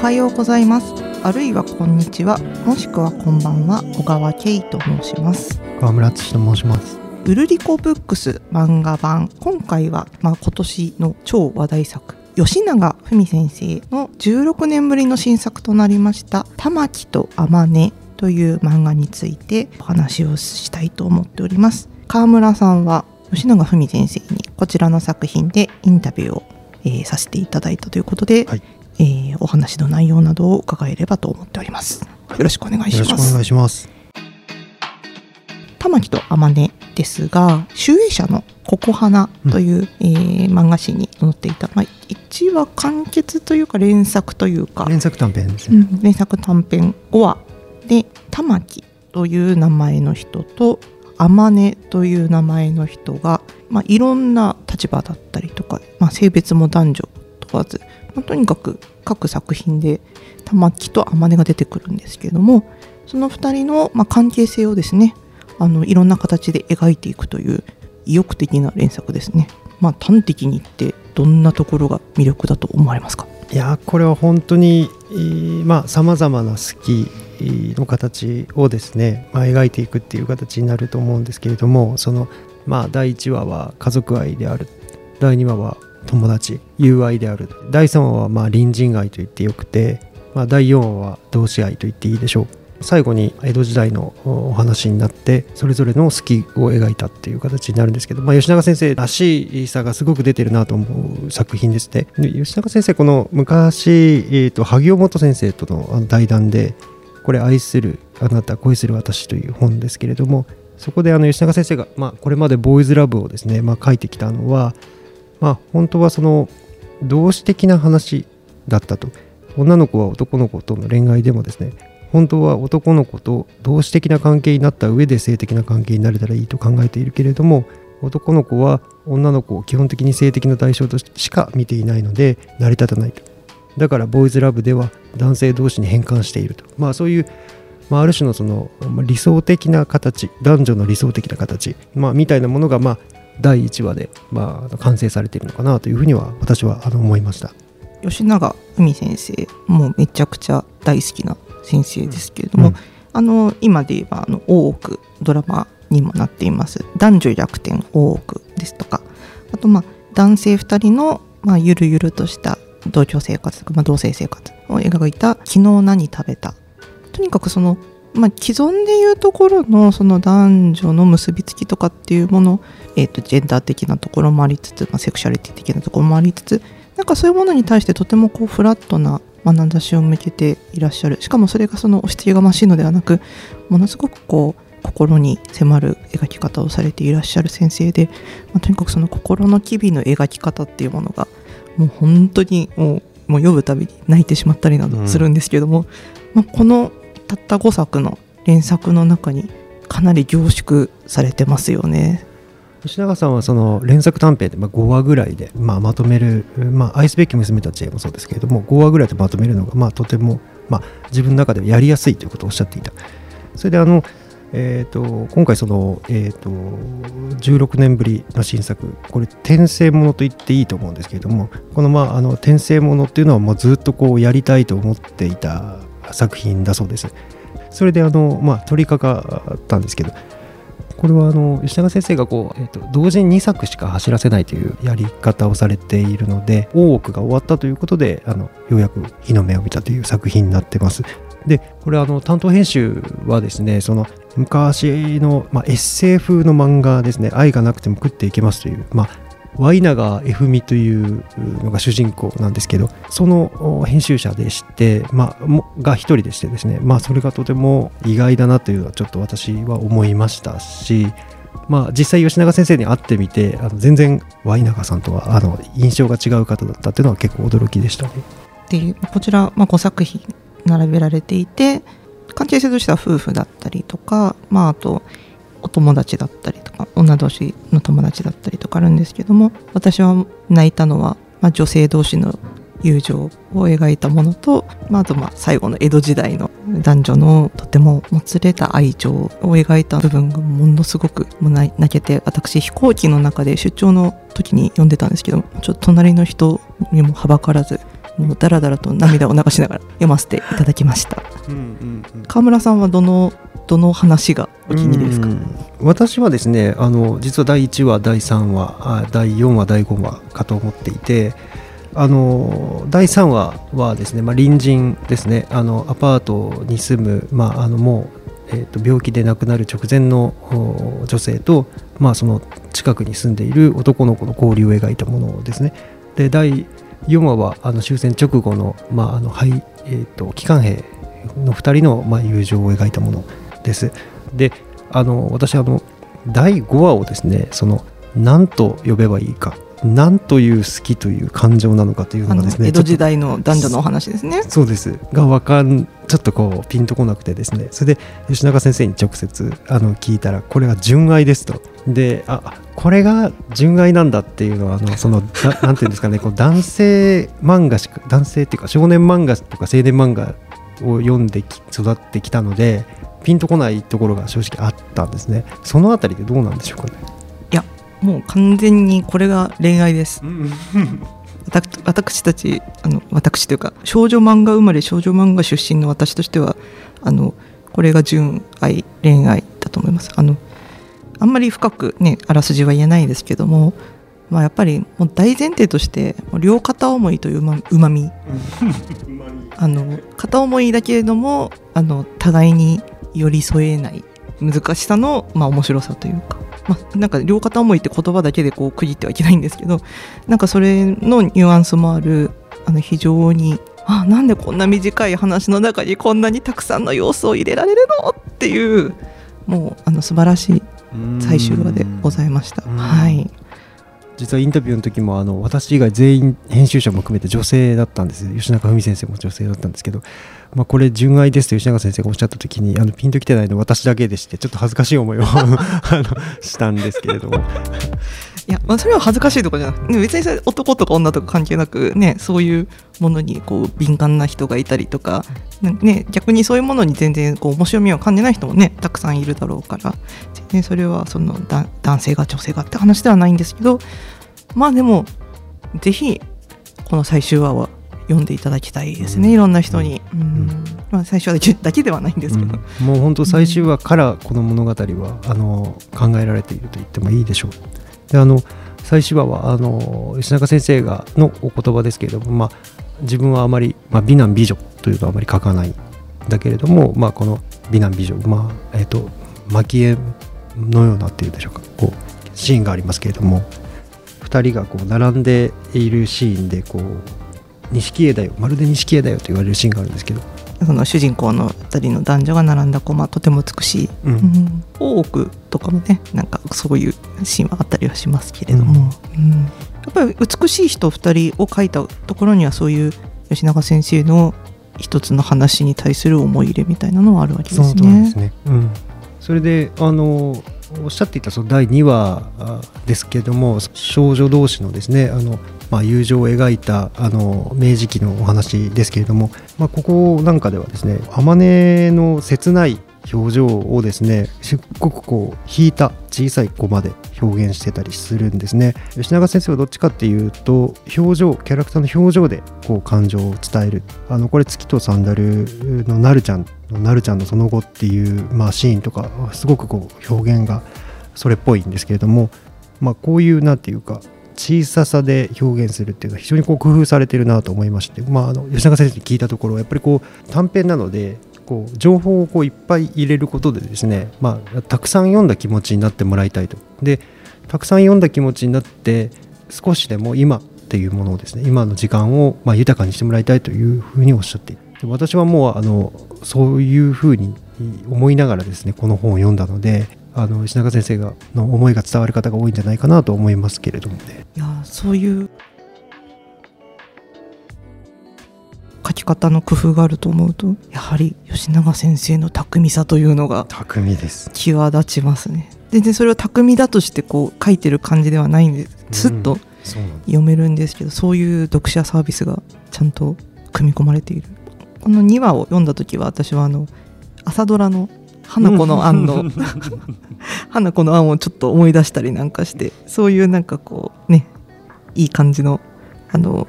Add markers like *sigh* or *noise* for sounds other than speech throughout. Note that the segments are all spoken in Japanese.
はようございます。あるいはこんにちは。もしくはこんばんは小川圭と申します。川村敦と申します。ウルリコブックス漫画版。今回は、まあ、今年の超話題作。吉永文先生の16年ぶりの新作となりました「玉木と天音」という漫画についてお話をしたいと思っております。川村さんは吉永文先生にこちらの作品でインタビューを、えー、させていただいたということで、はいえー、お話の内容などを伺えればと思っております。よろしくお願いします。よろしくお願いします。玉木と天音ですが、集英社のココハナという、うん、えー、漫画誌に載っていた、まあ、1話完結というか連作というか連作短編ですね、うん、連作短編5話で玉木という名前の人と天音という名前の人が、まあ、いろんな立場だったりとか、まあ、性別も男女問わずまあ、とにかく各作品で玉木と天音が出てくるんですけれどもその2人の、まあ、関係性をですねあのいろんな形で描いていくという意欲的な連作ですね。まあ、端的に言ってどんなところが魅力だと思われますか？いやこれは本当にさまざ、まな好きの形をですね、まあ、描いていくっていう形になると思うんですけれどもその、まあ、第1話は家族愛である第2話は友達友愛である第3話はまあ隣人愛と言ってよくて、まあ、第4話は同志愛と言っていいでしょう。最後に江戸時代のお話になってそれぞれの好きを描いたっていう形になるんですけど、まあ、吉永先生らしいさがすごく出てるなと思う作品ですね。吉永先生この昔、えーと、萩尾元先生との対談でこれ「愛するあなた恋する私」という本ですけれどもそこであの吉永先生が、まあ、これまでボーイズラブをですね、まあ、書いてきたのはまあ本当はその同志的な話だったと。女の子は男の子との恋愛でもですね本当は男の子と同志的な関係になった上で性的な関係になれたらいいと考えているけれども男の子は女の子を基本的に性的な対象としてしか見ていないので成り立たないと。だからボーイズラブでは男性同士に変換していると。まあそういう、まあ、ある種のその理想的な形男女の理想的な形、まあ、みたいなものがまあ第1話で、まあ、完成されているのかなというふうには私はあの思いました。吉永海先生もめちゃくちゃ大好きな先生ですけれども、うん、あの今で言えばあの大奥ドラマにもなっています。男女逆転大奥ですとかあとまあ男性2人の、まあ、ゆるゆるとした同居生活とか、まあ、同性生活を描いた「昨日何食べた」とにかくそのまあ、既存でいうところのその男女の結びつきとかっていうもの、えー、とジェンダー的なところもありつつ、まあ、セクシャリティ的なところもありつつなんかそういうものに対してとてもこうフラットな眼差しを向けていらっしゃる。しかもそれがその押し付けがましいのではなくものすごくこう心に迫る描き方をされていらっしゃる先生で、まあ、とにかくその心の機微の描き方っていうものがもう本当にもうもう読むたびに泣いてしまったりなどするんですけども、うん、まあ、このたった5作の連作の中にかなり凝縮されてますよね。吉永さんはその連作短編で5話ぐらいでままとめる、まあ、愛すべき娘たちもそうですけれども5話ぐらいでまとめるのがまあとても、まあ、自分の中でやりやすいということをおっしゃっていた。それであのえーと、今回その、えーと、16年ぶりの新作これ転生ものと言っていいと思うんですけれどもこの,、まあ、あの転生ものっていうのはもうずっとこうやりたいと思っていた作品だそうです。それであの、まあ、取り掛かったんですけどこれはあの吉永先生がこう、えーと、同時に2作しか走らせないというやり方をされているので大奥が終わったということであのようやく日の目を見たという作品になってます。でこれあの担当編集はですねその昔の、まあ、エッセイ風の漫画ですね愛がなくても食っていけますという、まあ、ワ永 F 美というのが主人公なんですけどその編集者でして、まあ、が一人でしてですね、まあ、それがとても意外だなというのはちょっと私は思いましたし、まあ、実際吉永先生に会ってみてあの全然ワ永さんとはあの印象が違う方だったっていうのは結構驚きでしたね。でこちら、まあ、5作品並べられていて関係性としては夫婦だったりとか、まあ、あとお友達だったりとか女同士の友達だったりとかあるんですけども私は泣いたのは、まあ、女性同士の友情を描いたものと、まあ、とまあ最後の江戸時代の男女のとてももつれた愛情を描いた部分がものすごく泣けて私飛行機の中で出張の時に読んでたんですけどちょっと隣の人にもはばからずもうだらだらと涙を流しながら読ませていただきました。うんうんうん。川村さんはどのどの話がお気に入りですか？うん。私はですねあの実は第1話第3話あ第4話第5話かと思っていてあの第3話はですね、まあ、隣人ですね。あのアパートに住む、まあ、あのもう、えー、と病気で亡くなる直前のお女性と、まあ、その近くに住んでいる男の子の交流を描いたものですね。で第4話はあの終戦直後の,、まああのはいえー、と機関兵の2人の、まあ、友情を描いたものです。であの私あの第5話をですねその何と呼べばいいか何という好きという感情なのかというあののがですね江戸時代の男女のお話ですね。そうです。がわかんちょっとこうピンとこなくてですね。それで吉永先生に直接あの聞いたらこれが純愛ですとであこれが純愛なんだっていうのはあのそのだなんていうんですかねこう男性漫画しか男性っていうか少年漫画とか青年漫画を読んでき育ってきたのでピンとこないところが正直あったんですね。そのあたりでどうなんでしょうかね。もう完全にこれが恋愛です。私私たちあの私というか少女漫画生まれ少女漫画出身の私としてはあのこれが純愛恋愛だと思います。あのあんまり深くねあらすじは言えないですけどもまあやっぱりもう大前提として両片思いといううまうまみ。*laughs* あの片思いだけれどもあの互いに寄り添えない難しさの、まあ、面白さというか、まあ、なんか両片思いって言葉だけでこう区切ってはいけないんですけどなんかそれのニュアンスもあるあの非常にあなんでこんな短い話の中にこんなにたくさんの要素を入れられるのっていうもうあの素晴らしい最終話でございました。うん。はい。実はインタビューの時もあの私以外全員編集者も含めて女性だったんです吉中文先生も女性だったんですけど、まあ、これ純愛ですと吉永先生がおっしゃった時にあのピンときてないの私だけでしてちょっと恥ずかしい思いをあのしたんですけれどもいや、まあ、それは恥ずかしいとかじゃなくて別にそれ男とか女とか関係なくねそういうものにこう敏感な人がいたりとか、ね、逆にそういうものに全然こう面白みを感じない人もねたくさんいるだろうから。全然それはそのだ男性が女性がって話ではないんですけどまあでもぜひこの最終話は読んでいただきたいですね、うん。いろんな人に、うん。ん。まあ、最初はだけ *laughs* だけではないんですけど、うん。もう本当最終話からこの物語はあの考えられていると言ってもいいでしょう。であの最終話はあの吉永先生がのお言葉ですけれども、まあ、自分はあまり、まあ、美男美女というのはあまり書かないんだけれども、まあ、この美男美女、まあえー、と蒔絵のようなっていうでしょうか。こうシーンがありますけれども2人がこう並んでいるシーンでこう錦絵だよまるで錦絵だよと言われるシーンがあるんですけど、その主人公の2人の男女が並んだコマとても美しいうん。うん大奥とかもねなんかそういうシーンはあったりはしますけれども、うん。やっぱり美しい人2人を描いたところにはそういう吉永先生の一つの話に対する思い入れみたいなのはあるわけですね。す。ね。うん、それであのおっしゃっていたその第2話あですけども少女同士のですねあの、まあ、友情を描いたあの明治期のお話ですけれども、まあ、ここなんかではですね天音の切ない表情をですねすっごくこう引いた小さい子まで表現してたりするんですね。吉永先生はどっちかっていうと表情キャラクターの表情でこう感情を伝える。あのこれ月とサンダルのなるちゃんのなるちゃんのその後っていう、まあ、シーンとかすごくこう表現がそれっぽいんですけれども、まあ、こういうなんていうか小ささで表現するっていうのは非常にこう工夫されてるなと思いまして、まあ、あの吉永先生に聞いたところやっぱりこう短編なのでこう情報をこういっぱい入れることでですね、まあ、たくさん読んだ気持ちになってもらいたいと。でたくさん読んだ気持ちになって少しでも今っていうものをですね今の時間をま豊かにしてもらいたいというふうにおっしゃっていて私はもうあのそういうふうに思いながらですねこの本を読んだのであの石中先生がの思いが伝わる方が多いんじゃないかなと思いますけれどもね。いやそういう書き方の工夫があると思うとやはり吉永先生の巧みさというのが巧みです。際立ちますね全然それを巧みだとしてこう書いてる感じではないんですうなんです読めるんですけど、そういう読者サービスがちゃんと組み込まれているこの2話を読んだ時は私はあの朝ドラの花子の案の。*laughs* 花子の案をちょっと思い出したりなんかしてそういうなんかこうねいい感じのあの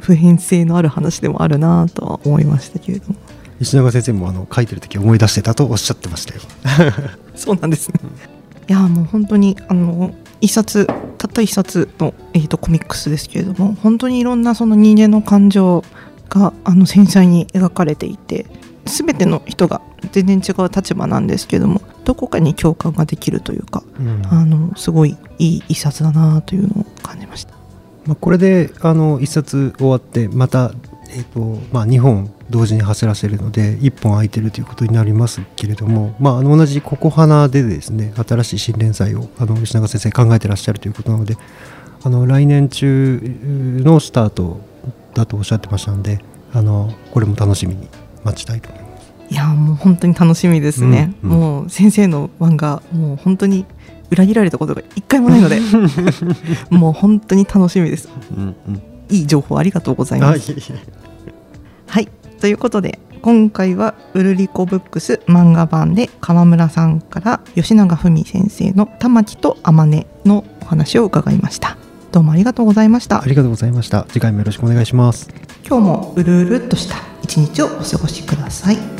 普遍性のある話でもあるなとは思いましたけれども。石永先生もあの書いてる時思い出してたとおっしゃってましたよ。*laughs* そうなんですね。いやもう本当にあの一冊たった一冊の、えーと、コミックスですけれども本当にいろんなその人間の感情があの繊細に描かれていて全ての人が全然違う立場なんですけどもどこかに共感ができるというか、うん、あのすごいいい一冊だなというのを感じました。まあ、これであの一冊終わってまた、えーとまあ、2本同時に走らせるので1本空いてるということになりますけれども、まあ、あの同じ「ここ花」でですね新しい新連載をあの吉永先生考えてらっしゃるということなのであの来年中のスタートだとおっしゃってましたのであのこれも楽しみに待ちたいと思います。いやもう本当に楽しみですね、うんうん、もう先生の漫画もう本当に裏切られたことが一回もないので *laughs* もう本当に楽しみです、うんうん、いい情報ありがとうございます。はい。ということで今回はウルリコブックス漫画版で川村さんから吉永文先生の玉木と天音のお話を伺いました。どうもありがとうございました。ありがとうございました。次回もよろしくお願いします。今日もうるうるっとした一日をお過ごしください。